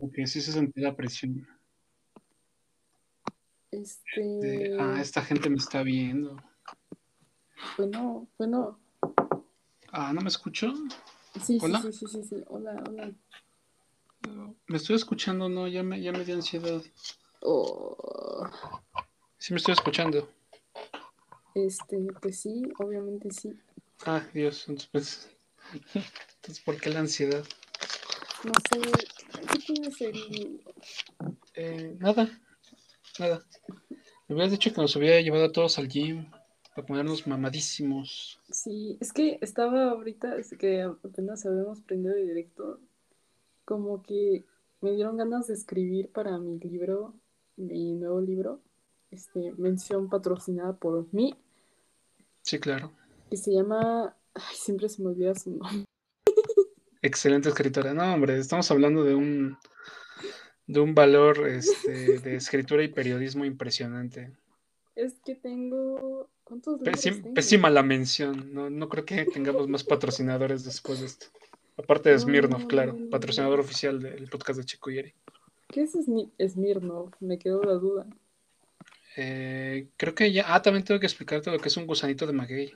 Porque sí se sentía la presión. Este. De, ah, esta gente me está viendo. Bueno, bueno. Ah, ¿no me escucho? Sí, ¿Hola? sí, sí, sí, sí, sí. Hola, hola. Me estoy escuchando, no, ya me, ya me dio ansiedad. Oh, Sí me estoy escuchando. este, pues sí, obviamente sí. Ah, Dios, entonces, pues, entonces ¿por qué la ansiedad? No sé, ¿qué tienes el... Eh, nada, nada. Me hubieras dicho que nos hubiera llevado a todos al gym para ponernos mamadísimos. Sí, es que estaba ahorita, es que apenas habíamos prendido de directo, como que me dieron ganas de escribir para mi libro, mi nuevo libro, este, mención patrocinada por mí, Sí, claro. que se llama, ay, siempre se me olvida su nombre. Excelente escritora. No, hombre, estamos hablando de un de un valor este, de escritura y periodismo impresionante. Es que tengo, ¿cuántos Pésim- tengo? pésima la mención. No, no creo que tengamos más patrocinadores después de esto. Aparte de No, Smirnov, no, claro, patrocinador oficial del podcast de Chico Yeri. ¿Qué es Smi- Smirnov? Me quedó la duda. Eh, creo que ya. Ah, también tengo que explicarte lo que es un gusanito de maguey.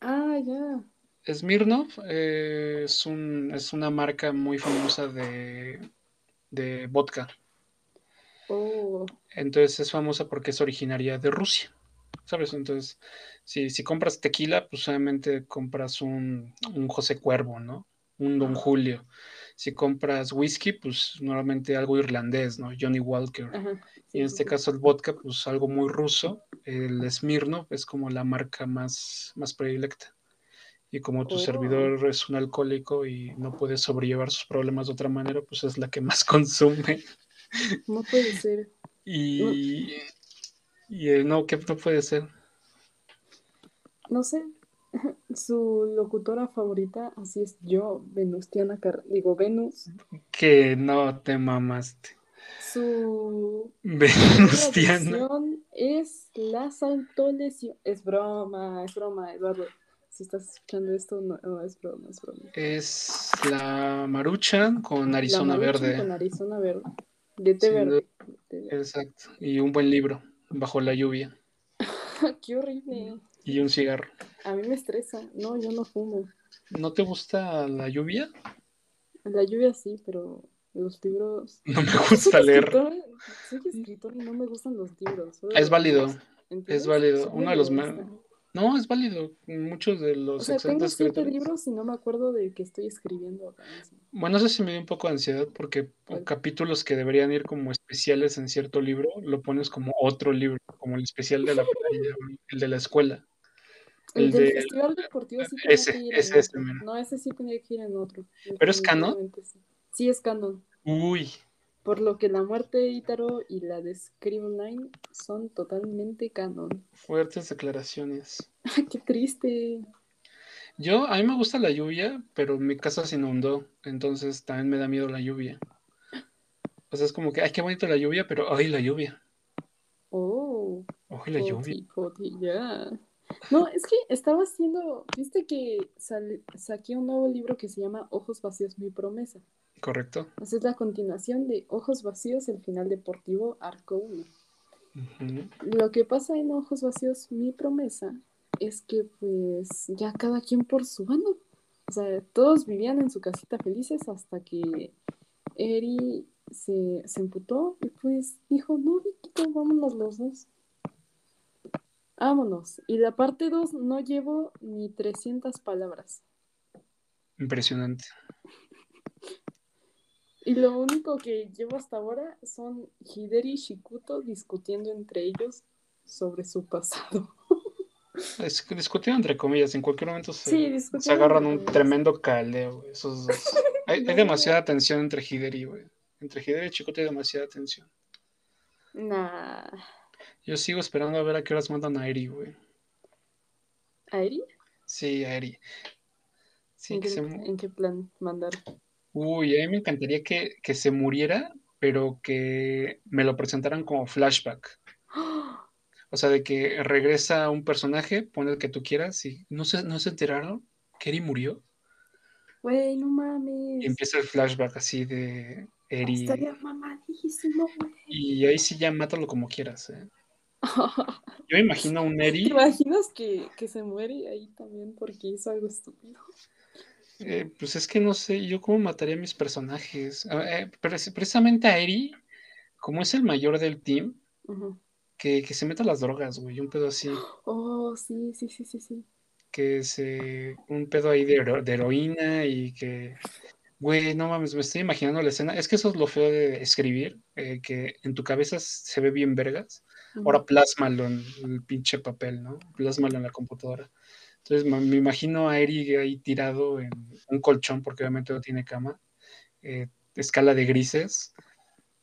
Ah, ya. Smirnov eh, es, un, es una marca muy famosa de, de vodka. Oh, Entonces es famosa porque es originaria de Rusia. ¿Sabes? Entonces, si, si compras tequila, pues solamente compras un, un José Cuervo, ¿no? Un Don Julio. Si compras whisky, pues normalmente algo irlandés, ¿no? Johnny Walker. ajá. Y en sí, este caso el vodka, pues algo muy ruso. El Smirnoff es como la marca más, más predilecta. Y como tu Oh. servidor es un alcohólico y no puede sobrellevar sus problemas de otra manera, pues es la que más consume. No puede ser. Y, y eh, no, ¿qué no puede ser? No sé. Su locutora favorita, así es yo, Venustiana Car... Digo, Venus. Que no te mamaste. Su Venustiana. es la autolesión. Es broma, es broma, Eduardo. Si estás escuchando esto, no, no, es broma, es broma. Es la Maruchan con La Arizona Maruchan Verde. Con Arizona verde. De té verde. Exacto. Y un buen libro, Bajo la lluvia. Qué horrible. Y un cigarro. A mí me estresa. No, yo no fumo. ¿No te gusta la lluvia? La lluvia sí, pero los libros. No me Soy gusta leer. soy escritor y no me gustan los libros. Es válido. Es válido. Uno de los más. No, es válido. Muchos de O los sea, tengo siete libros y no me acuerdo de que estoy escribiendo mismo. Bueno, eso sí me dio un poco de ansiedad porque ¿Cuál? capítulos que deberían ir como especiales en cierto libro, lo pones como otro libro, como el especial de la playa, el de la escuela. El, El del de- Festival Deportivo sí tenía ese, que ir ese, en ese, otro. No, ese sí tenía que ir en otro. ¿Pero es canon? Sí, es canon. Uy, Por lo que la muerte de Ítaro y la de Scribblenine son totalmente canon. fuertes declaraciones. Qué triste. Yo, a mí me gusta la lluvia, pero mi casa se inundó, entonces también me da miedo la lluvia. O sea, es como que, ay, qué bonito la lluvia, pero, ay, la lluvia. Oh, Ay, la lluvia. Ya. No, es que estaba haciendo, viste que saqué un nuevo libro que se llama Ojos Vacíos, mi promesa. ¿Correcto? Esa es la continuación de Ojos Vacíos, el final deportivo, arco 1. Ujú. Lo que pasa en Ojos Vacíos, mi promesa, es que pues ya cada quien por su bando. O sea, todos vivían en su casita felices hasta que Eri se, se emputó y pues dijo, no, Viquito, vámonos los dos. Vámonos. Y la parte 2 no llevo ni 300 palabras. Impresionante. Y lo único que llevo hasta ahora son Hideri y Shikuto discutiendo entre ellos sobre su pasado. Es que discutieron entre comillas, en cualquier momento se, Sí, se agarran un tremendo caleo, esos dos. Hay, demasiada tensión entre Hideri, güey. Entre Hideri y Chicote hay demasiada tensión. Nah. Yo sigo esperando a ver a qué horas mandan a Eri, güey. ¿A Eri? Sí, a Eri. Sí, ¿En, que qué, se en qué plan mandar? Uy, a mí me encantaría que, que se muriera, pero que me lo presentaran como flashback. ¡Ah! O sea, de que regresa un personaje, pone el que tú quieras y no se, no se enteraron que Eri murió. Güey, no Y mames. empieza el flashback así de Eri. Estaría mamadísimo, güey. Y ahí sí ya mátalo como quieras, ¿eh? Yo me imagino a un ¿Te Eri. imaginas que, que se muere ahí también porque hizo algo estúpido? Eh, pues es que no sé, yo cómo mataría a mis personajes. Ah, eh, pero precisamente a Eri, como es el mayor del team, que, que se meta a las drogas, güey. Un pedo así. Oh, sí, sí, sí, sí, sí. Que se. Un pedo ahí de, hero- de heroína y que. Güey, no mames, me estoy imaginando la escena. Es que eso es lo feo de escribir, eh, que en tu cabeza se ve bien vergas. Ujú. Ahora plásmalo en el pinche papel, ¿no? Plásmalo en la computadora. Entonces me imagino a Eri ahí tirado en un colchón, porque obviamente no tiene cama, eh, escala de grises,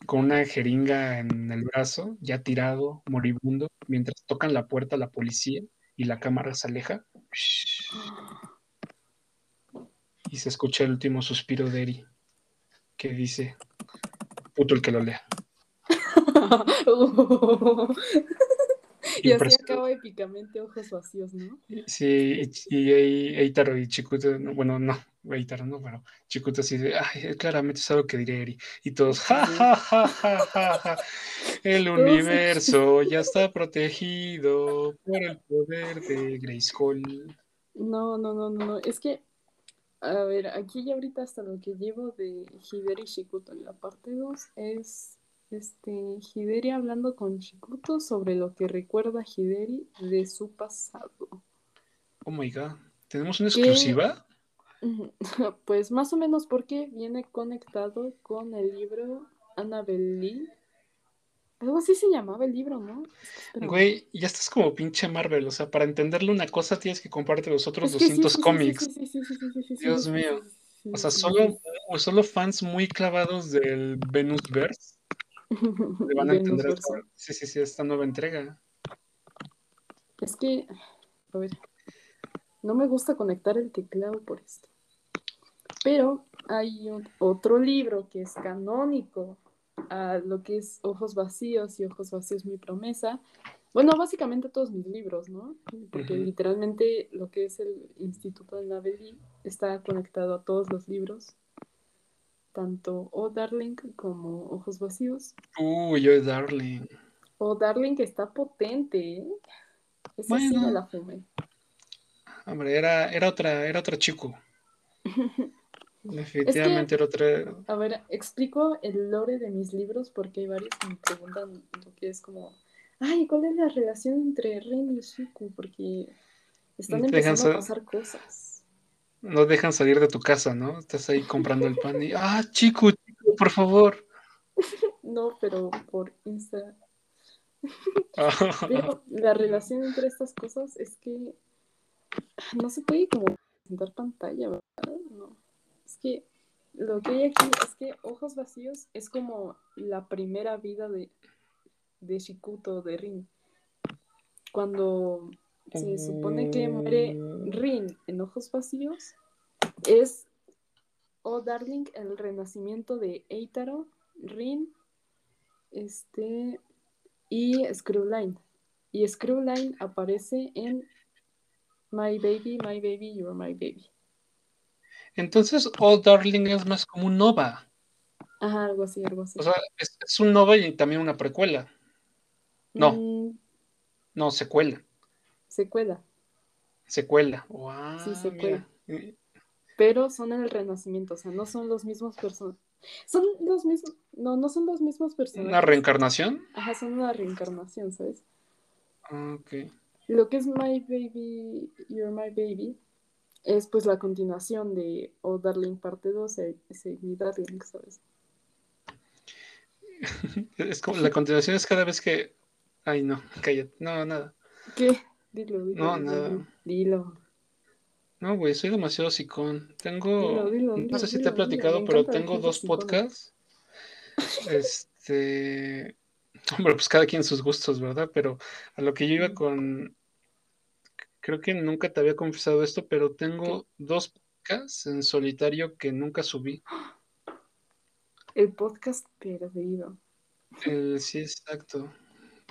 con una jeringa en el brazo, ya tirado, moribundo, mientras tocan la puerta la policía y la cámara se aleja. Y se escucha el último suspiro de Eri, que dice, puto el que lo lea. y así Impresionante. acaba épicamente ojos vacíos, ¿no? Sí, y, y Eitaro y Chikuto, no, bueno, no, Eitaro no, pero Chikuto así de, ay, claramente es algo que diré Eri. Y todos, ja, ja, ja, ja, ja, ja. El universo ya está protegido por el poder de Grayskull. No, no, no, no, no. Es que, a ver, aquí ya ahorita hasta lo que llevo de Hideri Shikuto en la parte 2 es este Hideri hablando con Shikuto sobre lo que recuerda Hideri de su pasado. Oh my god, ¿tenemos una ¿Qué? exclusiva? Pues más o menos porque viene conectado con el libro Annabelle Lee. Algo así se llamaba el libro, ¿no? Espérame. Güey, ya estás como pinche Marvel, o sea, para entenderle una cosa tienes que comprarte los otros Es que sí, 200 sí, sí, cómics. sí, Dios mío. O sea, solo, solo fans muy clavados del Venusverse le van a entender esta, sí, sí, sí, esta nueva entrega. Es que, a ver, no me gusta conectar el teclado por esto. Pero hay un- otro libro que es canónico a lo que es Ojos Vacíos y Ojos Vacíos Mi Promesa. Bueno, básicamente todos mis libros, ¿no? Porque literalmente lo que es el Instituto de Naveli está conectado a todos los libros, tanto Oh Darling como Ojos Vacíos. Uy, yo, darling. Oh Darling está potente, ¿eh? Sí Bueno. me la fumé. Hombre, era, era otra, era otra chico. Definitivamente era otra. A ver, explico el lore de mis libros porque hay varios que me preguntan lo que es como, ay, ¿cuál es la relación entre Rin y Shiku? Porque están empezando a pasar cosas. No dejan salir de tu casa, ¿no? Estás ahí comprando el pan y. ¡Ah, chico, chico, por favor! No, pero por Insta. Pero la relación entre estas cosas es que no se puede como presentar pantalla, ¿verdad? No. Es que lo que hay aquí es que Ojos Vacíos es como la primera vida de, de Shikuto, de Rin. Cuando se supone que muere Rin en Ojos Vacíos, es Oh Darling, el renacimiento de Eitaro, Rin, este, y Screwline. Y Screwline aparece en My Baby, My Baby, You're My Baby. Entonces, Oh Darling es más como un Nova. Ajá, algo así, algo así. O sea, es, es un Nova y también una precuela. no. Mm, No, secuela. Secuela, Secuela. Wow, Sí, secuela. mira. pero son en el renacimiento, o sea, no son los mismos personajes. Son los mismos, no, no son los mismos personajes. ¿Una reencarnación? Ajá, son una reencarnación, ¿sabes? Ah, Ok. Lo que es My Baby, You're My Baby, es pues la continuación de Oh Darling parte 2, ese mi Darling, ¿sabes? Es como, la continuación es cada vez que. Ay, no, cállate. No, nada. ¿Qué? Dilo, dilo. No, nada. Dilo. No, güey, soy demasiado sicón. Tengo. Dilo, no sé si te he platicado, pero tengo dos podcasts. Este. Hombre, pues cada quien sus gustos, ¿verdad? Pero a lo que yo iba con. Creo que nunca te había confesado esto, pero tengo dos podcasts en solitario que nunca subí. El podcast perdido. El- sí, exacto.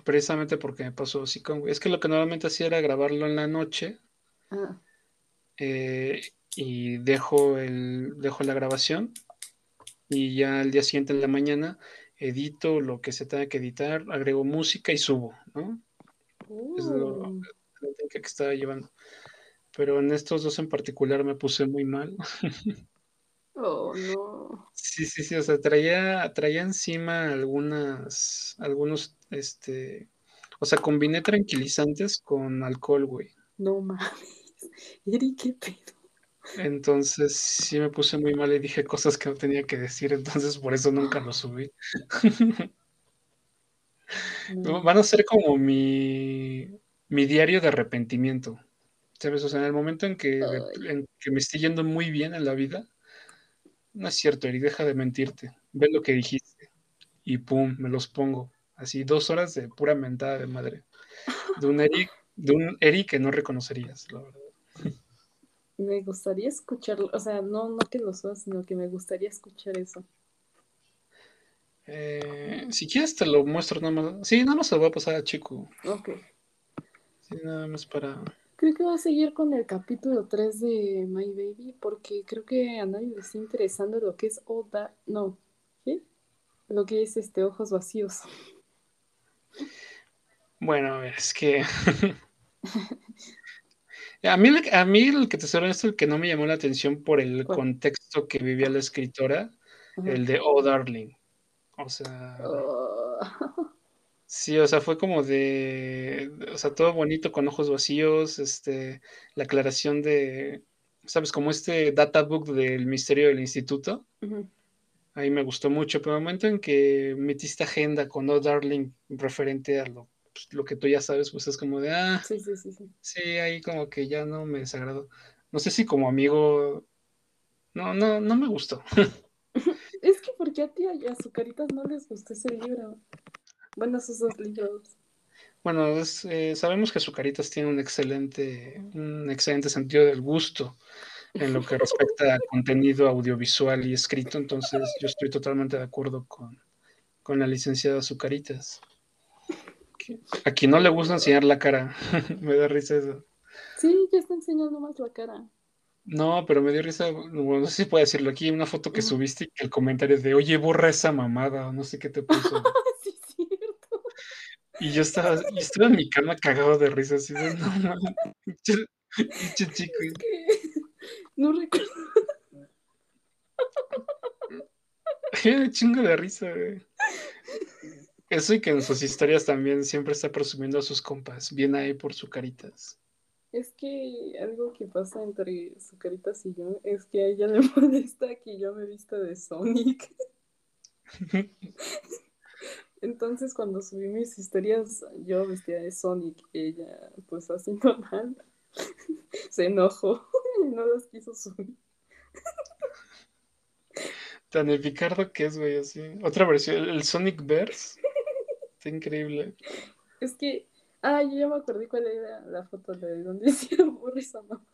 Precisamente porque me pasó así con. Es que lo que normalmente hacía era grabarlo en la noche Ah, eh, y dejo, el, dejo la grabación y ya al día siguiente en la mañana edito lo que se tenga que editar, agrego música y subo, ¿no? Es lo, Uh, lo que estaba llevando. Pero en estos dos en particular me puse muy mal. Oh, no. Sí, sí, sí, o sea, traía, traía encima algunas, algunos, este, o sea, combiné tranquilizantes con alcohol, güey. No mames. Eri, qué pedo. Entonces sí me puse muy mal y dije cosas que no tenía que decir, entonces por eso nunca lo subí. No. Van a ser como mi, mi diario de arrepentimiento, ¿sabes? O sea, en el momento en que, en que me esté yendo muy bien en la vida, no es cierto, Eri, deja de mentirte, ve lo que dijiste y pum, me los pongo. Así dos horas de pura mentada de madre. De un Eri, de un Eri que no reconocerías, la verdad. Me gustaría escucharlo, o sea, no, no que lo subas, sino que me gustaría escuchar eso. Eh, si quieres te lo muestro nada más. Sí, nada más se lo voy a pasar a Chico. Ok. Sí, nada más para. Creo que va a seguir con el capítulo 3 de My Baby porque creo que a nadie le está interesando lo que es Oda. No. ¿Qué? Lo que es este ojos vacíos. Bueno, es que. a, mí, a mí el que te soy honesto, el que no me llamó la atención por el contexto que vivía la escritora, Ajá. el de Oh Darling. O sea. Oh. Sí, o sea, fue como de, o sea, todo bonito con ojos vacíos, este, la aclaración de, ¿sabes? Como este databook del misterio del instituto, ahí me gustó mucho, pero el momento en que metiste agenda con Oh Darling referente a lo, pues, lo que tú ya sabes, pues es como de, ah, Sí, sí, sí, sí. sí, ahí como que ya no me desagradó. No sé si como amigo, no, no, no me gustó. Es que porque a ti y a Azucaritas no les gustó ese libro. Bueno, esos dos libros. Bueno, es, eh, sabemos que Azucaritas tiene un excelente, un excelente sentido del gusto en lo que respecta a contenido audiovisual y escrito, entonces yo estoy totalmente de acuerdo con, con la licenciada Azucaritas. Que- A quien no le gusta enseñar la cara, me da risa eso. Sí, ya está enseñando más la cara. No, pero me dio risa, bueno, no sé si puedo decirlo aquí, una foto que subiste y el comentario es de, oye, borra esa mamada, o no sé qué te puso. Y yo estaba, y estaba en mi cama cagado de risa, así de, no mames, chico. Es que no recuerdo. Me chingo de risa, güey. Eso y que en sus historias también siempre está presumiendo a sus compas. Bien ahí por su caritas. Es que algo que pasa entre Azucaritas y yo es que a ella le molesta que yo me vista de Sonic. Entonces cuando subí mis historias yo vestía de Sonic, ella pues así normal se enojó y no las quiso subir. Tan el Picardo que es, güey, así. Otra versión, el, Sonic Verse. Está increíble. Es que, ah, yo ya me acordé cuál era la foto de donde decía borra esa mamada.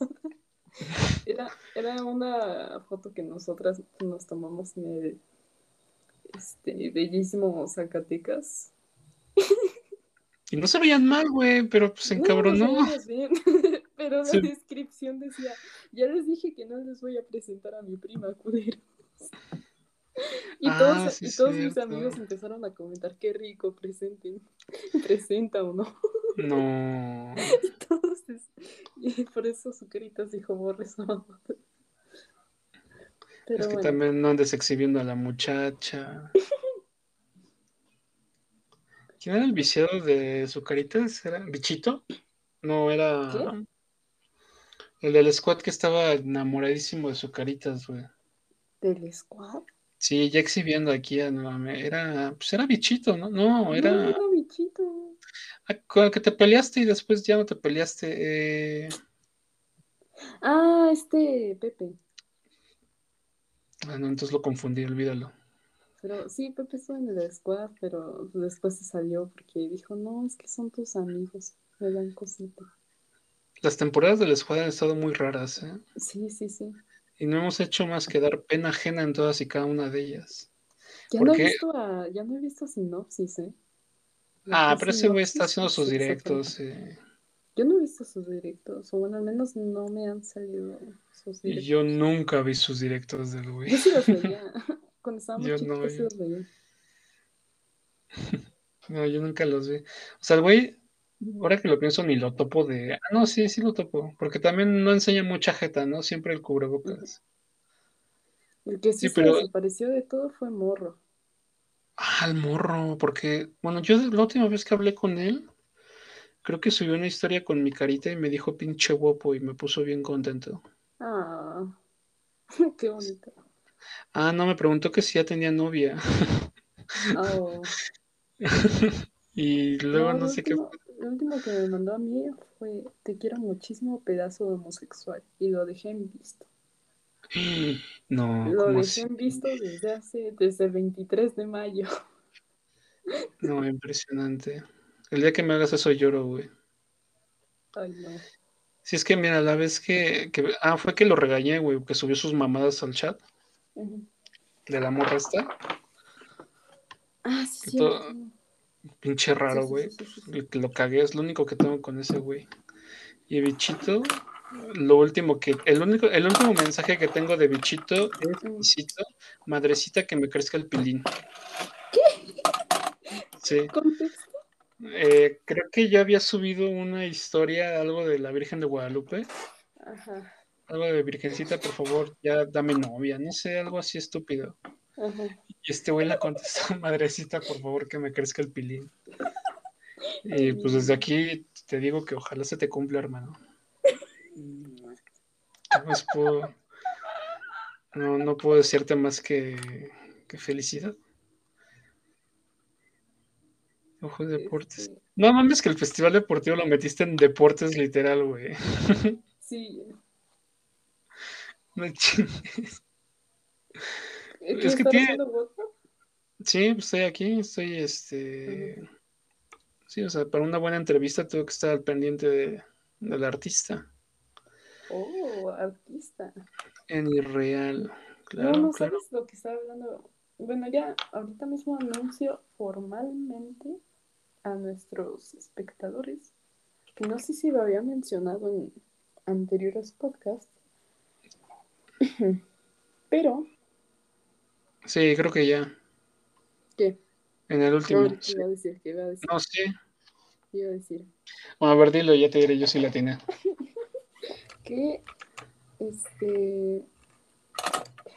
Era, era una foto que nosotras nos tomamos en el este, bellísimo Zacatecas. Y no se veían mal, güey, pero pues encabronó. No, bien. Pero la Sí. descripción decía, ya les dije que no les voy a presentar a mi prima, culeros. Y Ah, todos, sí, y todos mis amigos empezaron a comentar, qué rico, presenten. Presenta o no. No. Entonces, y por eso su carita dijo esa mamada. Pero es que bueno, también no andes exhibiendo a la muchacha. ¿Quién era el viciado de su caritas? ¿Era Bichito? No, era. ¿Qué? El del squad que estaba enamoradísimo de su caritas, güey. del squad. Sí, ya exhibiendo aquí a. Era, pues era bichito, ¿no? No, No, era era bichito. ah, con el que te peleaste y después ya no te peleaste. eh, Ah, este Pepe. Ah, no, entonces lo confundí, olvídalo. Pero sí, Pepe estuvo en el squad, pero después se salió porque dijo, no, es que son tus amigos, me dan cosita. Las temporadas del squad han estado muy raras, ¿eh? Sí, sí, sí. Y no hemos hecho más que dar pena ajena en todas y cada una de ellas. Ya ¿Por no he visto a, ya no he visto sinopsis, ¿eh? Ah, ¿Qué pero ese güey está haciendo sus directos. eh, Yo no he visto sus directos, o bueno, al menos no me han salido sus y directos. yo nunca vi sus directos del güey. Yo sí los veía. Cuando estábamos Yo chiquitos no, sí los veía. No, yo nunca los vi. O sea, el güey, ahora que lo pienso, ni lo topo de. Ah, no, sí, sí lo topo. Porque también no enseña mucha jeta, ¿no? Siempre el cubrebocas. El que sí, Sí, se pero- desapareció de todo fue Morro. Ah, el morro, porque, bueno, yo la última vez que hablé con él, creo que subió una historia con mi carita y me dijo pinche guapo y me puso bien contento. Ah, qué bonito. Ah, no, me preguntó que si ya tenía novia. Oh. Y luego No, sé qué último, lo último que me mandó a mí fue te quiero muchísimo pedazo de homosexual y lo dejé en visto. fue. No, Lo ¿cómo dejé así? en visto desde hace, desde el 23 de mayo. No, impresionante. El día que me hagas eso lloro, güey. Ay, no. Si es que, mira, la vez que, que- Ah, fue que lo regañé, güey, que subió sus mamadas al chat Ujú. de la morra esta. Ah, sí, todo-. Pinche raro, Sí, güey. sí, sí, Lo cagué, es lo único que tengo con ese güey. Y Bichito, lo último que. El único, el último mensaje que tengo de Bichito es: Mm. Bichito, madrecita que me crezca el pilín. ¿Qué? Sí. ¿Contexto? Eh, creo que ya había subido una historia, algo de la Virgen de Guadalupe. Ajá, Algo de Virgencita, por favor, ya dame novia. No sé, algo así estúpido. ajá. Y este güey le contestó, madrecita, por favor, que me crezca el pilín. Y pues desde aquí te digo que ojalá se te cumpla, hermano. ¿Qué más puedo- No, no puedo decirte más que, que felicidad. Ojo de deportes. Este, No mames que el festival deportivo lo metiste en deportes literal, güey. sí. No chingues. ¿Qué Es que tiene-? Sí, estoy aquí, estoy este. Sí, o sea, para una buena entrevista tengo que estar al pendiente de, del artista. Oh, artista. En irreal. Claro, no, no claro. sabes lo que estaba hablando. Bueno, ya ahorita mismo anuncio formalmente a nuestros espectadores, que no sé si lo había mencionado en anteriores podcasts, pero Sí, creo que ya. ¿qué? En el último. ¿qué sí. iba a decir? ¿Qué iba a decir? No, sí. ¿Qué iba a decir? Bueno, a ver, dilo, ya te diré yo si la tiene. Que este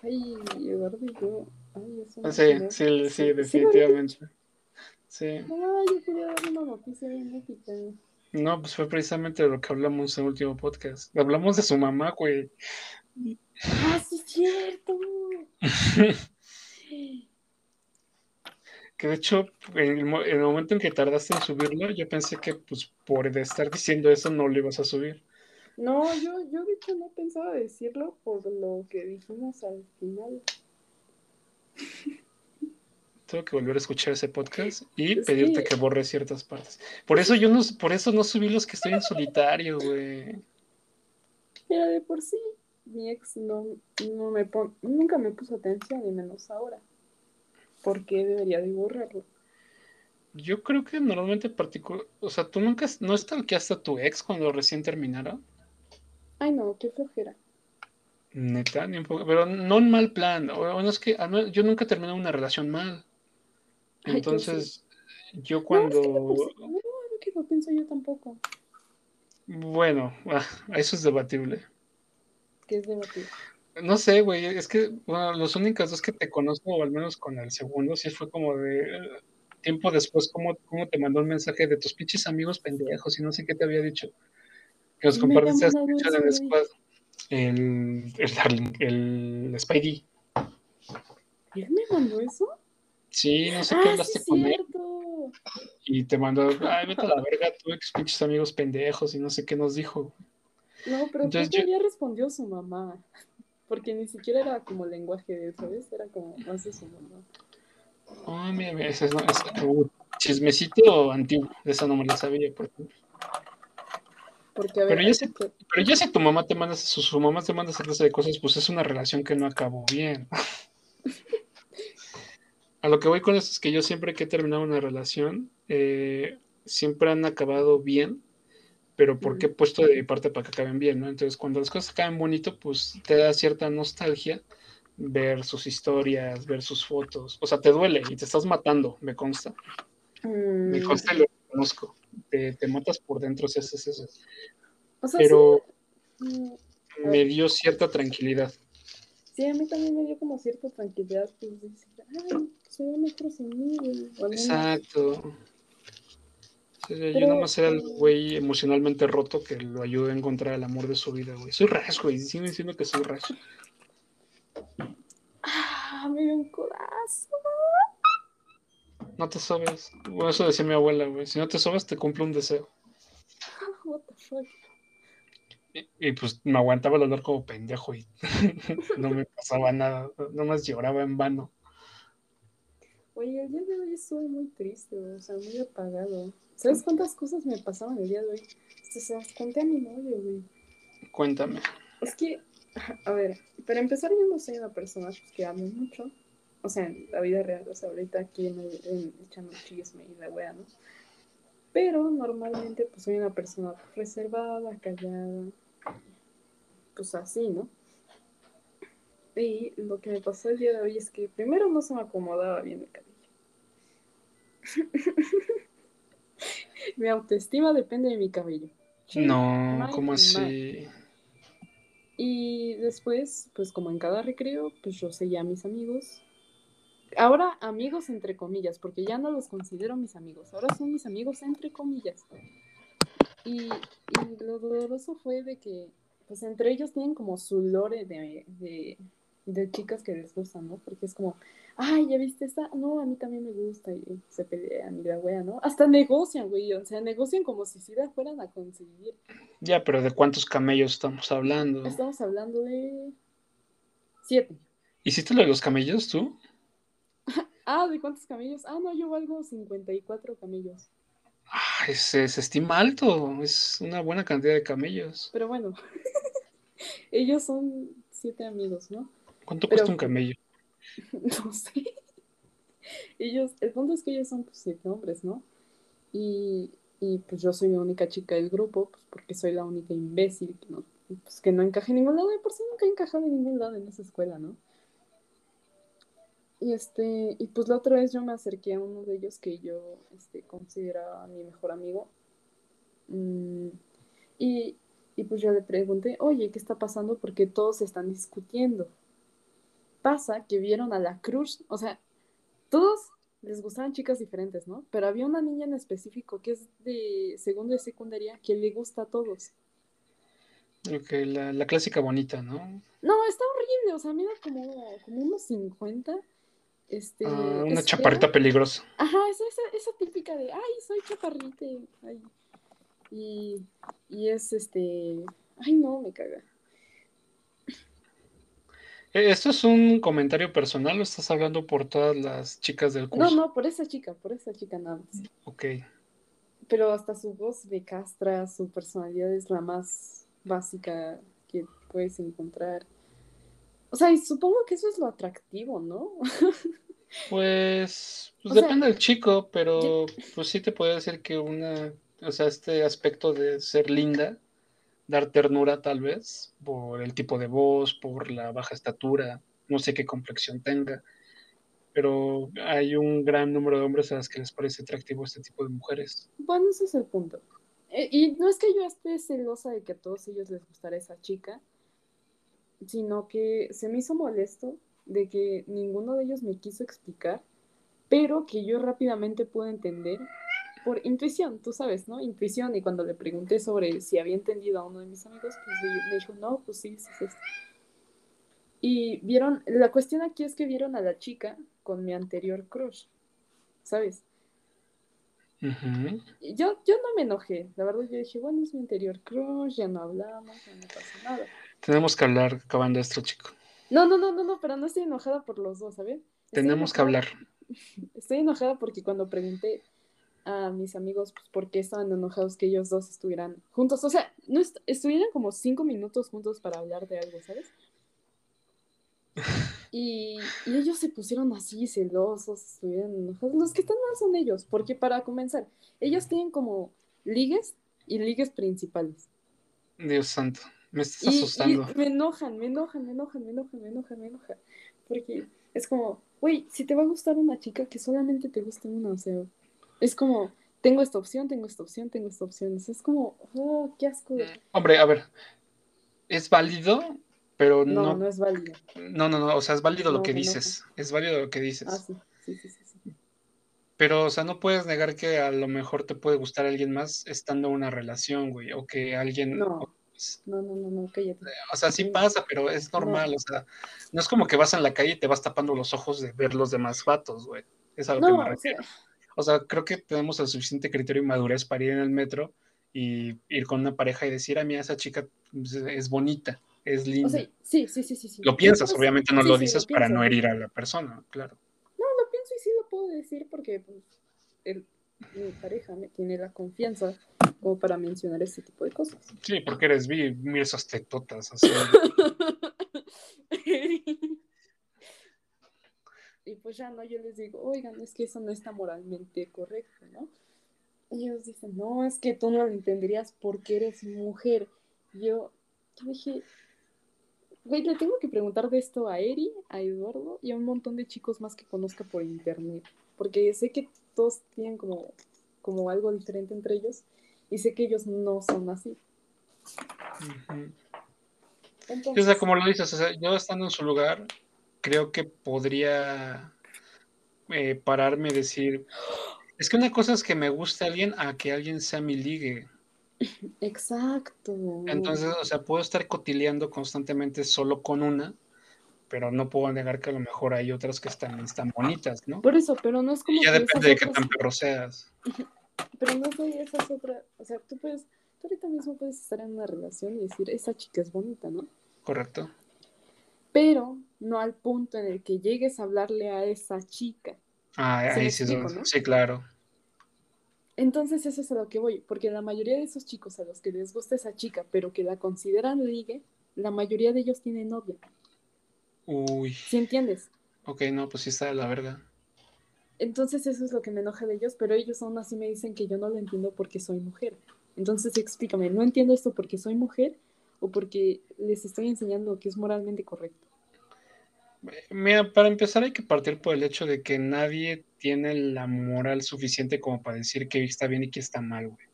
ay, Eduardo y yo, ay, eso no Sí, sé, sí, ¿no? definitivamente. Sí. Ay, yo quería dar una noticia bien. No, pues fue precisamente de lo que hablamos en el último podcast. Hablamos de su mamá, güey. ¡Ah, sí es cierto! Que de hecho, en el, mo- en el momento en que tardaste en subirlo, yo pensé que pues por estar diciendo eso no lo ibas a subir. No, yo, yo de hecho no pensaba decirlo por lo que dijimos al final. Tengo que volver a escuchar ese podcast y Es pedirte que- que borres ciertas partes. Por eso yo no, por eso no subí los que estoy en solitario, güey. Pero de por sí, mi ex no, no me pon, nunca me puso atención, y menos ahora. ¿Por qué debería de borrarlo? Yo creo que normalmente particular, o sea, tú nunca no stalkeaste a tu ex cuando recién terminaron. Ay, no, qué flojera. Neta, ni un poco, pero no en mal plan. O, no es que yo nunca terminé una relación mal. Ay, yo Entonces, yo No, cuando, es que de no, no, que lo pienso yo tampoco. bueno, ah, eso es debatible. Que es debatible. No sé, güey, es que, bueno, los únicos dos que te conozco, o al menos con el segundo, sí fue como de tiempo después, ¿cómo, cómo te mandó un mensaje de tus pinches amigos pendejos y no sé qué te había dicho? Que nos ¿Quién me había compartiste esa el eso, güey? squad. El, el, Darling, el Spidey. ¿Él me mandó eso? Sí, no sé qué Ah, hablaste sí, con él y te mandó, ay, vete a la verga, tú ex pinches amigos pendejos y no sé qué nos dijo. No, pero Entonces creo que yo- había respondido su mamá. Porque ni siquiera era como lenguaje de eso, ¿ves? Era como más de su mamá. Oh, mira, mira, ese es, no, uh, chismecito antiguo, de esa no me la sabía. Porque, Porque a ver, Pero ya sé- que- pero ya si tu mamá te manda, su, su mamá te manda esa clase de cosas, pues es una relación que no acabó bien. A lo que voy con esto es que yo siempre que he terminado una relación, eh, siempre han acabado bien, pero porque he puesto de mi parte para que acaben bien, ¿no? Entonces, cuando las cosas acaben bonito, pues te da cierta nostalgia ver sus historias, ver sus fotos. O sea, te duele y te estás matando, me consta. Me Mm, consta y lo conozco. Te, te matas por dentro si haces eso. o sea, Pero sí, mm, me dio cierta tranquilidad. sí, a mí también me dio como cierta tranquilidad, pues decir, ay, pues me mejor sin mí, güey", o al menos- Exacto. Sí, yo Pero- nada más era el güey emocionalmente roto que lo ayudó a encontrar el amor de su vida, güey. Soy Rash, güey. Diciendo que soy Rash. Ah, me dio un corazón. No te sobes. Bueno, eso decía mi abuela, güey. Si no te sobes, te cumple un deseo. What the fuck. Y, y, pues me aguantaba el dolor como pendejo y no me pasaba nada. Nomás lloraba en vano. Oye, el día de hoy estuve muy triste, o sea, muy apagado. ¿Sabes cuántas cosas me pasaban el día de hoy? Hasta se las conté a mi novio, güey. Cuéntame. Es que, a ver, para empezar, yo no soy una persona que ame mucho. O sea, en la vida real, o sea, ahorita aquí en, el, en echando chisme y la wea, ¿no? Pero normalmente, pues soy una persona reservada, callada, pues así, ¿no? Y lo que me pasó el día de hoy es que primero no se me acomodaba bien el. mi autoestima depende de mi cabello. No, ¿cómo mal. así? Y después, pues como en cada recreo, pues yo seguía a mis amigos. Ahora amigos entre comillas, porque ya no los considero mis amigos. Ahora son mis amigos entre comillas. Y, y lo doloroso fue de que, pues entre ellos tienen como su lore de, de, de chicas que les gustan, ¿no? Porque es como, ay, ¿ya viste esta? No, a mí también me gusta. Y se pelean y la wea, ¿no? Hasta negocian, güey. O sea, negocian como si sí la fueran a conseguir. Ya, pero ¿de cuántos camellos estamos hablando? Estamos hablando de siete. ¿Hiciste lo de los camellos tú? Ah, ¿de cuántos camellos? Ah, no, yo valgo 54 camellos. Ah, se, se estima alto. Es una buena cantidad de camellos. Pero bueno, ellos son siete amigos, ¿no? ¿Cuánto Pero- cuesta un camello? No sé. Ellos, el punto es que ellos son pues, siete hombres, ¿no? Y, y pues yo soy la única chica del grupo, pues porque soy la única imbécil que no, pues, que no encaja en ningún lado, de por sí nunca he encajado en ningún lado en esa escuela, ¿no? Y este, y pues la otra vez yo me acerqué a uno de ellos que yo este, consideraba mi mejor amigo. Mm, y, y pues yo le pregunté, oye, ¿qué está pasando? Porque todos están discutiendo. Pasa que vieron a la Cruz, o sea, todos les gustaban chicas diferentes, ¿no? Pero había una niña en específico que es de segundo de secundaria que le gusta a todos. Ok, la, la clásica bonita, ¿no? No, está horrible, o sea, mira como, como unos 50. Este, Ah, una chaparrita peligrosa. Ajá, esa, esa, esa típica de, ay, soy chaparrita. ay. Y, y es este, ay, no, me caga. Eh, ¿Esto es un comentario personal o estás hablando por todas las chicas del No, curso? no, por esa chica, por esa chica nada más. Ok. Pero hasta su voz me castra, su personalidad es la más básica que puedes encontrar. O sea, y supongo que eso es lo atractivo, ¿no? Pues, pues sea, depende del chico, pero pues sí te puedo decir que una, o sea, este aspecto de ser linda, dar ternura tal vez, por el tipo de voz, por la baja estatura, no sé qué complexión tenga, pero hay un gran número de hombres a los que les parece atractivo este tipo de mujeres. Bueno, ese es el punto. Eh, y no es que yo esté celosa de que a todos ellos les gustara esa chica, sino que se me hizo molesto de que ninguno de ellos me quiso explicar, pero que yo rápidamente pude entender por intuición, tú sabes, ¿no? Intuición, y cuando le pregunté sobre si había entendido a uno de mis amigos, pues me dijo, no, pues sí, sí, sí. sí". Y vieron, la cuestión aquí es que vieron a la chica con mi anterior crush, ¿sabes? Ujú. Y yo, yo no me enojé, la verdad yo dije, bueno, es mi anterior crush, ya no hablamos, ya no pasa nada. Tenemos que hablar acabando esto, chico. No, no, no, no, no, pero no estoy enojada por los dos, ¿sabes? Tenemos que enojada- hablar. Estoy enojada porque cuando pregunté a mis amigos pues, por qué estaban enojados que ellos dos estuvieran juntos, o sea, no est- estuvieran como cinco minutos juntos para hablar de algo, ¿sabes? Y, y ellos se pusieron así celosos, estuvieron enojados. Los que están mal son ellos, porque para comenzar, ellos tienen como ligues y ligues principales. Dios santo, me estás Y, y asustando. me enojan, me enojan, me enojan, me enojan, me enojan, me enojan. Porque es como, güey, si te va a gustar una chica, que solamente te guste una, o sea, es como, tengo esta opción, tengo esta opción, tengo esta opción. Es como, oh, qué asco. Hombre, a ver, es válido, pero no. No, no es válido. No, no, no, o sea, es válido lo que no, dices. Es válido lo que dices. Ah, sí, sí, sí, sí. sí. Pero, o sea, no puedes negar que a lo mejor te puede gustar alguien más estando en una relación, güey, o que alguien... No. No, no, no, no, cállate. O sea, sí pasa, pero es normal, o sea, no es como que vas en la calle y te vas tapando los ojos de ver los demás vatos, güey. Es a lo que me o sea, refiero. O sea, creo que tenemos el suficiente criterio y madurez para ir en el metro y ir con una pareja y decir, a mí esa chica pues, es bonita, es linda. o sea, sí, sí, sí, sí, sí. lo piensas, Pues, obviamente no sí, lo sí, dices para no herir a la persona, claro. No, lo pienso y sí lo puedo decir porque pues, el- mi pareja me tiene la confianza como para mencionar este tipo de cosas. Sí, porque eres vi, mira esas tetotas así. y pues ya no, yo les digo, oigan, es que eso no está moralmente correcto, ¿no? Y ellos dicen, no, es que tú no lo entenderías porque eres mujer. Y yo, yo dije, güey, le tengo que preguntar de esto a Eri, a Eduardo y a un montón de chicos más que conozca por internet. Porque sé que todos tienen como, como algo diferente entre ellos y sé que ellos no son así. Entonces, o sea, como lo dices, o sea, yo estando en su lugar, creo que podría eh, pararme y decir, es que una cosa es que me guste alguien a que alguien sea mi ligue. exacto. Entonces, o sea, puedo estar cotileando constantemente solo con una, pero no puedo negar que a lo mejor hay otras que están, están bonitas, ¿no? Por eso, pero no es como Y ya que depende esas de qué otras- tan perro seas. Pero no sé, esa es otra, o sea, tú puedes, tú ahorita mismo puedes estar en una relación y decir, esa chica es bonita, ¿no? ¿Correcto? Pero no al punto en el que llegues a hablarle a esa chica. Ah, ¿Sí ahí sí, explico, no? sí, claro. Entonces eso es a lo que voy, porque la mayoría de esos chicos a los que les gusta esa chica, pero que la consideran ligue, la mayoría de ellos tienen novia. Uy, ¿Sí entiendes? ok, no, pues sí está de la verga. Entonces eso es lo que me enoja de ellos, pero ellos aún así me dicen que yo no lo entiendo porque soy mujer. Entonces explícame, ¿no entiendo esto porque soy mujer o porque les estoy enseñando lo que es moralmente correcto? Mira, para empezar hay que partir por el hecho de que nadie tiene la moral suficiente como para decir que está bien y que está mal, güey.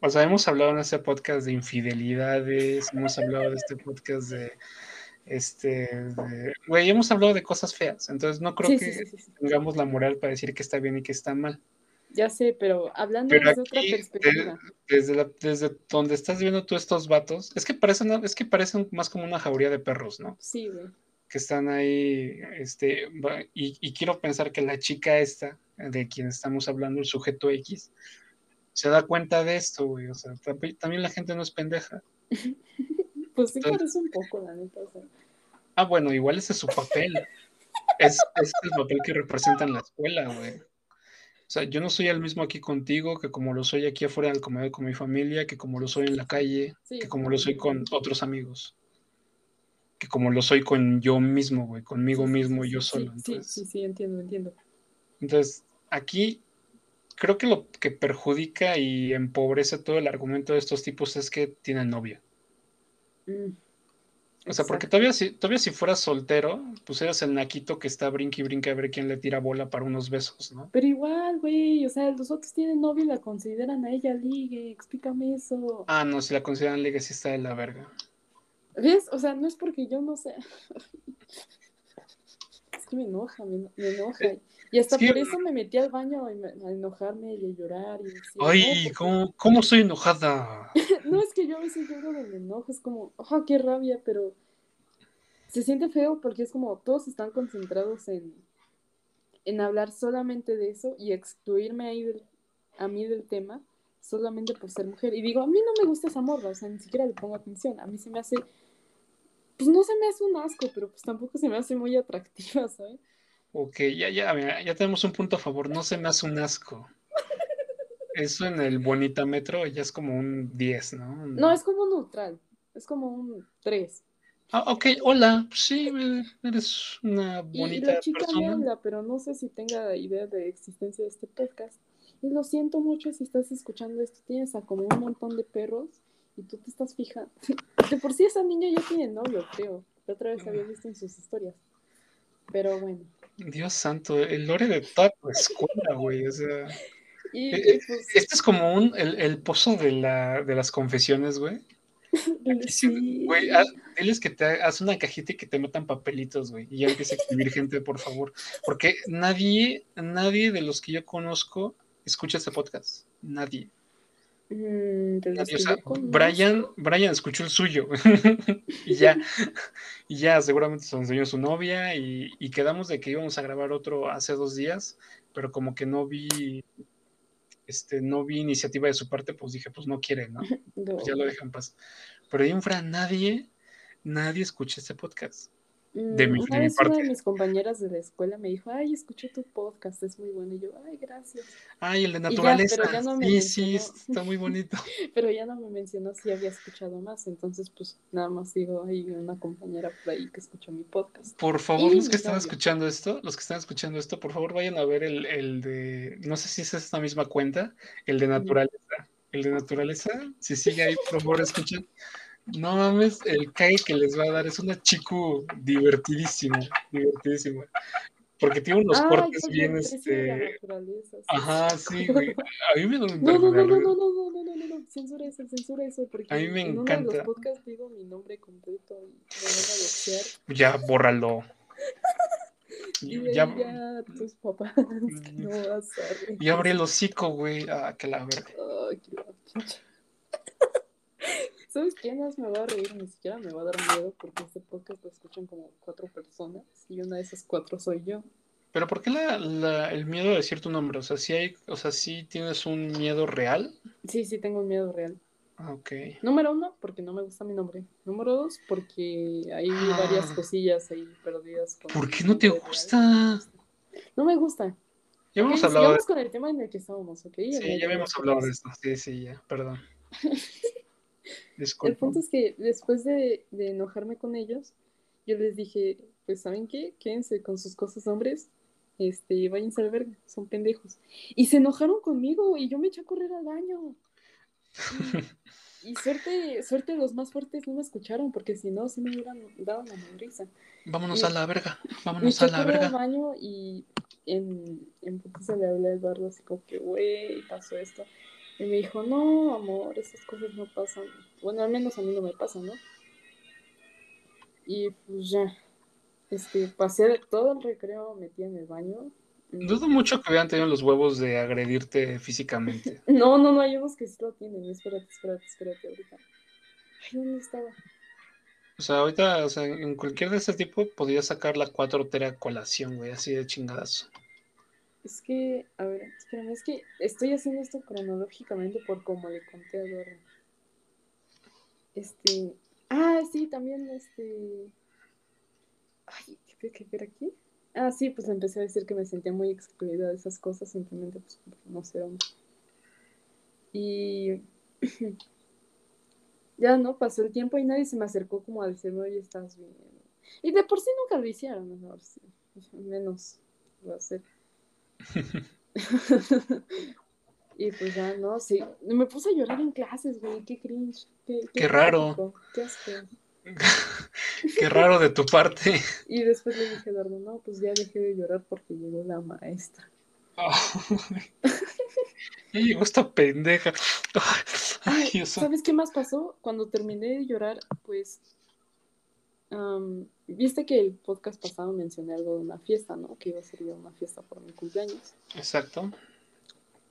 O sea, hemos hablado en este podcast de infidelidades, hemos hablado de este podcast de, este, de- güey, hemos hablado de cosas feas, entonces no creo Sí, que sí, sí, tengamos la moral para decir que está bien y que está mal. Ya sé, pero hablando Pero desde otra perspectiva. Desde, la- desde donde estás viendo tú estos vatos, es que parecen, es que parecen más como una jauría de perros, ¿no? Sí, güey. Que están ahí, este, y, y quiero pensar que la chica esta, de quien estamos hablando, el sujeto X, se da cuenta de esto, güey, o sea, tambi- también la gente no es pendeja. Pues sí Entonces- parece un poco, la neta. o sea. Ah, bueno, igual ese es su papel, es, es el papel que representa en la escuela, güey. O sea, yo no soy el mismo aquí contigo, que como lo soy aquí afuera del comedor con mi familia, que como lo soy en la calle, Sí, que como lo soy con otros amigos, que como lo soy con yo mismo, güey, conmigo sí, mismo, sí, yo solo. Sí, entonces- sí, sí, entiendo, entiendo. Entonces, aquí creo que lo que perjudica y empobrece todo el argumento de estos tipos es que tienen novia. Mm, O sea, porque todavía si, todavía si fueras soltero, pues eras el naquito que está brinque y brinque a ver quién le tira bola para unos besos, ¿no? Pero igual, güey, o sea, los otros tienen novia y la consideran a ella ligue, explícame eso. Ah, no, si la consideran liga, sí está de la verga. ¿Ves? O sea, no es porque yo no sé. Es que me enoja, me, me enoja. Y hasta por eso me metí al baño a, a enojarme y a llorar. Y decir, Ay, no, ¿cómo, cómo soy enojada? no, es que yo a veces lloro del enojo, es como, ¡ah, qué rabia! Pero se siente feo porque es como todos están concentrados en, en hablar solamente de eso y excluirme ahí del- a mí del tema solamente por ser mujer. Y digo, a mí no me gusta esa morra, o sea, ni siquiera le pongo atención. A mí se me hace, pues no se me hace un asco, pero pues tampoco se me hace muy atractiva, ¿sabes? Ok, ya, ya, mira, ya tenemos un punto a favor. No se me hace un asco. Eso en el Bonita Metro ya es como un 10, ¿no? No, es como neutral, es como un 3. Ah, ok, hola. Sí, eres una Y, y bonita la chica me persona. habla, pero no sé si tenga idea de existencia de este podcast. Y lo siento mucho si estás escuchando esto. Tienes a como un montón de perros y tú te estás fijando. De por sí esa niña ya tiene novio, creo. La otra vez había visto en sus historias. Pero bueno. Dios santo, el lore de toda tu escuela, güey. O sea. Y, Eh, eh, pues, Este es como un, el, el pozo de, la, de las confesiones, güey. Sí, sí. Güey, haz- diles que te haz una cajita y que te metan papelitos, güey. Y ya empieza a escribir gente, por favor. Porque nadie, nadie de los que yo conozco escucha este podcast. Nadie. Mm, de. O sea. Brian, Brian escuchó el suyo. y ya. Y ya seguramente se lo enseñó su novia. Y, y quedamos de que íbamos a grabar otro hace dos días. Pero como que no vi. Este, no vi iniciativa de su parte, pues dije, pues no quiere, ¿no? No. pues ya lo dejan en paz. Pero ahí en fuera nadie, nadie escucha este podcast. De Mm, mi- una de mi vez una parte. de mis compañeras de la escuela me dijo, ay, escuché tu podcast, es muy bueno. Y yo, ay, gracias. Ay, el de ya, naturaleza. pero ya no me sí, sí, está muy bonito. Pero ya no me mencionó si había escuchado más. Entonces, pues nada más digo, hay una compañera por ahí que escuchó mi podcast. Por favor, Y los que están novio. escuchando esto, los que están escuchando esto, por favor vayan a ver el, el de, no sé si es esta misma cuenta, el de naturaleza. El de naturaleza, si sigue ahí, por favor, escuchen. No mames, el cague que les va a dar es una chico divertidísimo, divertidísimo. Porque tiene unos Ay, cortes bien, este, Ajá, sí. güey. A mí me da un No, no, no, no, no, no, no, no, no, no, no, censura eso, censura eso, porque A mí me en uno de encanta. los podcasts digo mi nombre completo y me van a doxear. Ya, bórralo. Y Ya, ya tus papás que no vas a ya abrí el hocico, güey. Ah, que la verga. Ay, qué. ¿Sabes qué? Más me va a reír, ni siquiera me va a dar miedo porque este podcast lo escuchan como cuatro personas y una de esas cuatro soy yo. Pero ¿por qué la, la- el miedo a decir tu nombre? O sea, si hay, o sea, si tienes un miedo real. Sí, sí, tengo un miedo real. Ah, Ok. Número uno, porque no me gusta mi nombre. Número dos, porque hay Ah. varias cosillas ahí perdidas. con ¿Por qué no te nombre real. gusta? No me gusta. Ya habíamos Ok, hablado de con el tema en el que estábamos, ¿ok? Sí, de ya habíamos hablado de esto. Sí, sí, ya, perdón. El punto es que después de, de enojarme con ellos, yo les dije, pues ¿saben qué? Quédense con sus cosas hombres, este, y váyanse al verga, son pendejos. Y se enojaron conmigo y yo me eché a correr al baño. Y, y suerte, suerte los más fuertes no me escucharon, porque si no, sí me hubieran dado la madriza. Vámonos Y- a la verga. Vámonos a la correr al verga. baño y en, en putiza le hablé al bardo así como que, güey, pasó esto. Y me dijo, no, amor, esas cosas no pasan. Bueno, al menos a mí no me pasan, ¿no? Y pues ya, este, pasé todo el recreo metida en el baño. Dudo mucho que hubieran tenido los huevos de agredirte físicamente. No, no, no, hay unos que sí lo tienen. Espérate, espérate, espérate ahorita. Ay, ¿dónde estaba? O sea, ahorita, o sea, en cualquier de este tipo podría sacar la 4 tera colación, güey, así de chingadazo. Es que, a ver, espérame, es que estoy haciendo esto cronológicamente por como le conté a Eduardo. Este. Ah, sí, también este. Ay, ¿qué qué era aquí? Ah, sí, pues empecé a decir que me sentía muy excluida de esas cosas, simplemente pues porque no sé hombre. Y. ya no, pasó el tiempo y nadie se me acercó como a decirme, oye, estás bien. Y de por sí nunca lo hicieron, ¿no? Sí, menos lo hacer. y pues ya, no, sí. Me puse a llorar en clases, güey. Qué cringe. Qué, Qué raro. Qué asco. Qué raro de tu parte. Y después le dije a Eduardo, no, pues ya dejé de llorar porque llegó la maestra. Ya llegó esta pendeja. Ay, Dios. ¿Sabes qué más pasó? Cuando terminé de llorar, pues. am, Viste que el podcast pasado mencioné algo de una fiesta, ¿no? Que iba a ser una fiesta por mi cumpleaños. Exacto.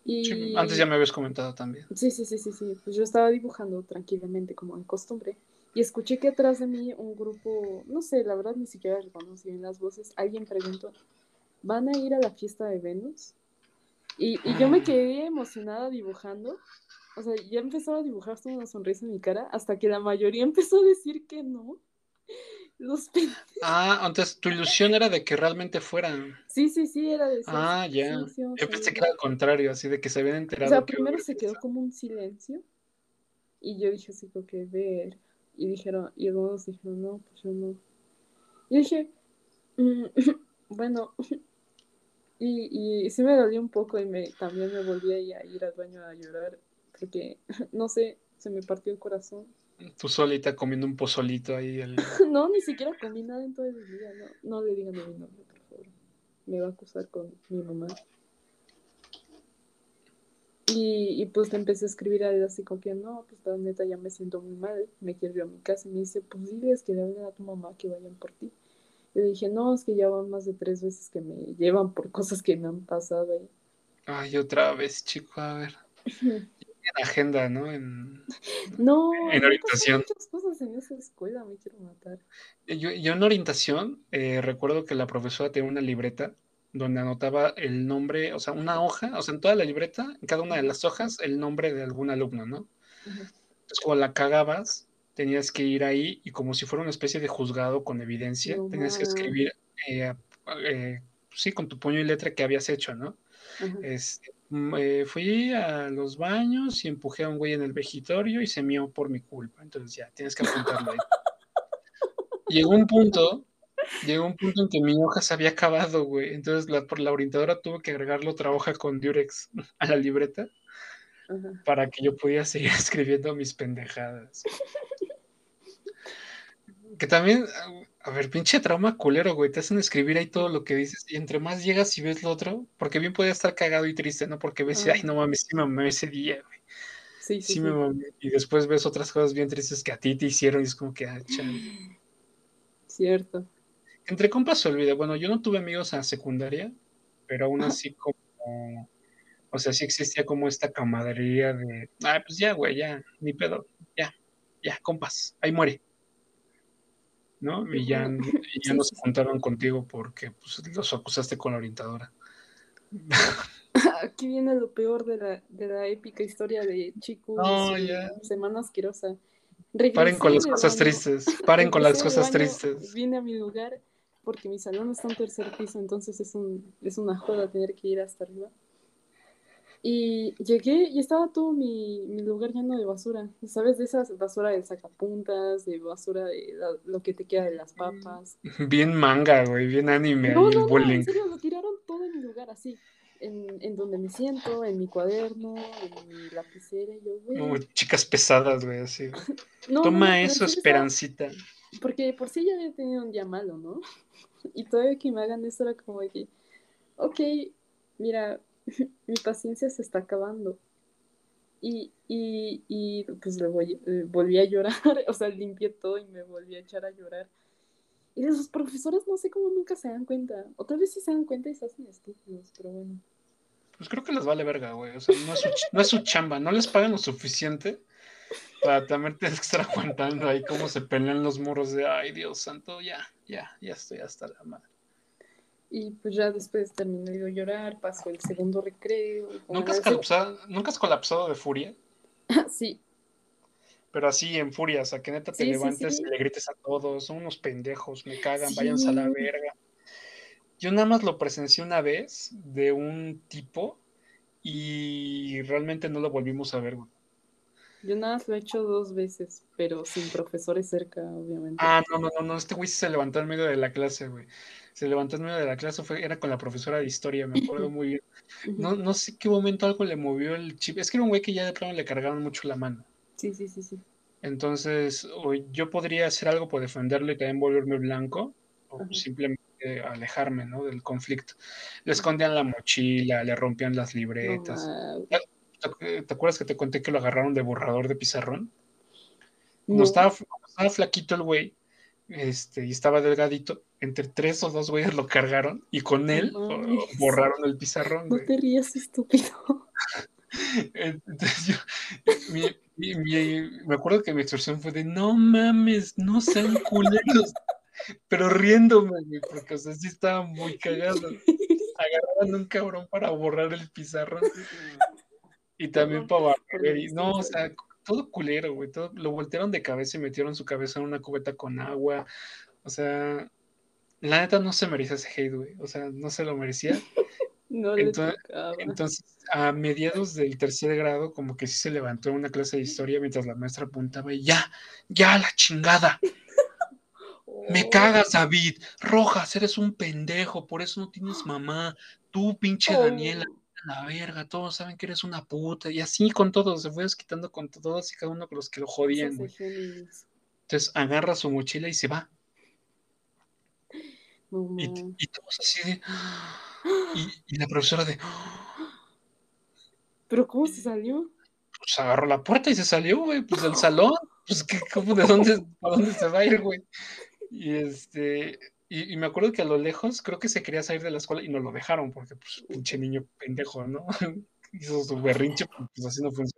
Y... Sí, antes ya me habías comentado también. Sí, sí, sí, sí, sí. Pues yo estaba dibujando tranquilamente como de costumbre y escuché que atrás de mí un grupo, no sé, la verdad ni siquiera reconocí bien las voces. Alguien preguntó, ¿van a ir a la fiesta de Venus? Y, y yo me quedé emocionada dibujando. O sea, ya empezaba a dibujar una sonrisa en mi cara hasta que la mayoría empezó a decir que no. Los Ah, entonces tu ilusión era de que realmente fueran. Sí, sí, sí, era de Ah, sí, ya. sí, sí, vamos Yo pensé que era al contrario, así de que se habían O enterado. sea, que primero se quedó como un silencio y yo dije así que ver y dijeron y algunos dijeron no, pues yo no. Y dije "Mm, bueno y, y sí me dolió un poco y me también me volví a ir, a ir al baño a llorar porque no sé, se me partió el corazón Tú solita comiendo un pozolito ahí. El... no, ni siquiera comí nada en todo el día. No, no le digan a mi nombre, por favor. Me va a acusar con mi mamá. Y, y pues le empecé a escribir a él así como que no, pues la neta ya me siento muy mal, me quiero ir a mi casa. Y me dice, pues diles que le hablen a tu mamá que vayan por ti. Y le dije, no, es que ya van más de tres veces que me llevan por cosas que me han pasado ahí. Ay, otra vez, chico, a ver. en agenda, ¿no? En, no, en orientación. muchas cosas en esa escuela, me quiero matar. Yo, yo en orientación eh, recuerdo que la profesora tenía una libreta donde anotaba el nombre, o sea, una hoja, o sea, en toda la libreta, en cada una de las hojas, el nombre de algún alumno, ¿no? Entonces, cuando la cagabas, tenías que ir ahí y como si fuera una especie de juzgado con evidencia, tenías que escribir, eh, eh, sí, con tu puño y letra que habías hecho, ¿no? Este, mm, eh, fui a los baños y empujé a un güey en el vegitorio y se mió por mi culpa. Entonces ya, tienes que apuntarlo ahí. Llegó un punto Llegó un punto en que mi hoja se había acabado, güey. Entonces la, por la orientadora tuvo que agregarle otra hoja con Durex a la libreta para que yo pudiera seguir escribiendo mis pendejadas. que también, a ver, pinche trauma culero, güey. Te hacen escribir ahí todo lo que dices y entre más llegas y ves lo otro, porque bien puede estar cagado y triste, ¿no? Porque ves, ay, no mames, sí me mamé ese día, güey. Sí, sí, sí, me mamé. Y después ves otras cosas bien tristes que a ti te hicieron y es como que, ah, Cierto entre compas se olvida. Bueno, yo no tuve amigos en secundaria, pero aún así como, o sea, sí existía como esta camaradería de, ah, pues ya, güey, ya, ni pedo, ya, ya, compas, ahí muere. ¿No? Y ya, ya nos contaron contigo porque pues, los acusaste con la orientadora. Aquí viene lo peor de la, de la épica historia de chicos no, ya. Semana Asquerosa. Paren con las cosas tristes, paren con las cosas tristes. Vine a mi lugar porque mi salón está en tercer piso, entonces es, un, es una joda tener que ir hasta arriba. Y llegué y estaba todo mi, mi lugar lleno de basura. ¿Sabes? De esas basura de sacapuntas, de basura de lo que te queda de las papas. Bien manga, güey, bien anime. No, no, no, en serio, lo tiraron todo en mi lugar, así. En, en donde me siento, en mi cuaderno, en mi lapicera. Yo, güey. chicas pesadas, güey, así. Toma eso, Esperancita. Porque por sí ya había tenido un día malo, ¿no? Y todavía que me hagan eso era como de ok, mira, mi paciencia se está acabando. Y, y, y pues le voy, eh, volví a llorar, o sea, limpié todo y me volví a echar a llorar. Y sus profesores no sé cómo nunca se dan cuenta. O tal vez sí se dan cuenta y se hacen estúpidos, pero bueno. Pues creo que les vale verga, güey. O sea, no es, su, no es su chamba, no les pagan lo suficiente para también tienes que estar aguantando ahí cómo se pelean los muros de, ay Dios santo, ya, ya, ya estoy hasta la madre. Y pues ya después terminé de llorar, pasó el segundo recreo. ¿Nunca has, colapsado, ¿Nunca has colapsado de furia? sí. Pero así en furia, o sea, que neta te levantes y le grites a todos, son unos pendejos, me cagan, váyanse a la verga. Yo nada más lo presencié una vez de un tipo y realmente no lo volvimos a ver, güey. Yo nada más lo he hecho dos veces, pero sin profesores cerca, obviamente. Ah, no, no, no, no, este güey se levantó en medio de la clase, güey. Se levantó en medio de la clase, fue, era con la profesora de historia, me acuerdo muy bien. No, no sé qué momento algo le movió el chip. Es que era un güey que ya de plano le cargaron mucho la mano. Sí, sí, sí, sí. Entonces, yo podría hacer algo por defenderlo y también volverme blanco, o simplemente alejarme, ¿no? Del conflicto. Le escondían la mochila, le rompían las libretas. ¿Te acuerdas que te conté que lo agarraron de borrador de pizarrón? Como, estaba, flaquito el güey, este, y estaba delgadito, entre tres o dos güeyes lo cargaron y con él borraron el pizarrón. No te rías, estúpido. Entonces yo, me acuerdo que mi expresión fue de no mames, no sean culeros, pero riéndome, porque o sea, sí estaba muy cagado. Agarraron un cabrón para borrar el pizarrón. Y también para barrer. no, o sea, todo culero, güey. Todo, lo voltearon de cabeza y metieron su cabeza en una cubeta con agua. O sea, la neta no se merecía ese hate, güey. O sea, no se lo merecía. no entonces, entonces, a mediados del tercer grado, como que sí se levantó en una clase de historia mientras la maestra apuntaba y ya, ya la chingada. Me oh. cagas, David. Rojas, eres un pendejo, por eso no tienes mamá. Tú, pinche Daniela, la verga, todos saben que eres una puta. Y así con todos, se fue desquitando con todos y cada uno con los que lo jodían. Entonces agarra su mochila y se va. Y, todos así de. Y, y la profesora de. ¿Pero cómo se salió? Pues agarró la puerta y se salió, güey, pues del salón. Pues, ¿qué, cómo, ¿de dónde, a dónde se va a ir, güey? Y este. Y, y me acuerdo que a lo lejos creo que se quería salir de la escuela y no lo dejaron porque, pues, pinche niño pendejo, ¿no? Hizo su berrinche, pues así no funciona.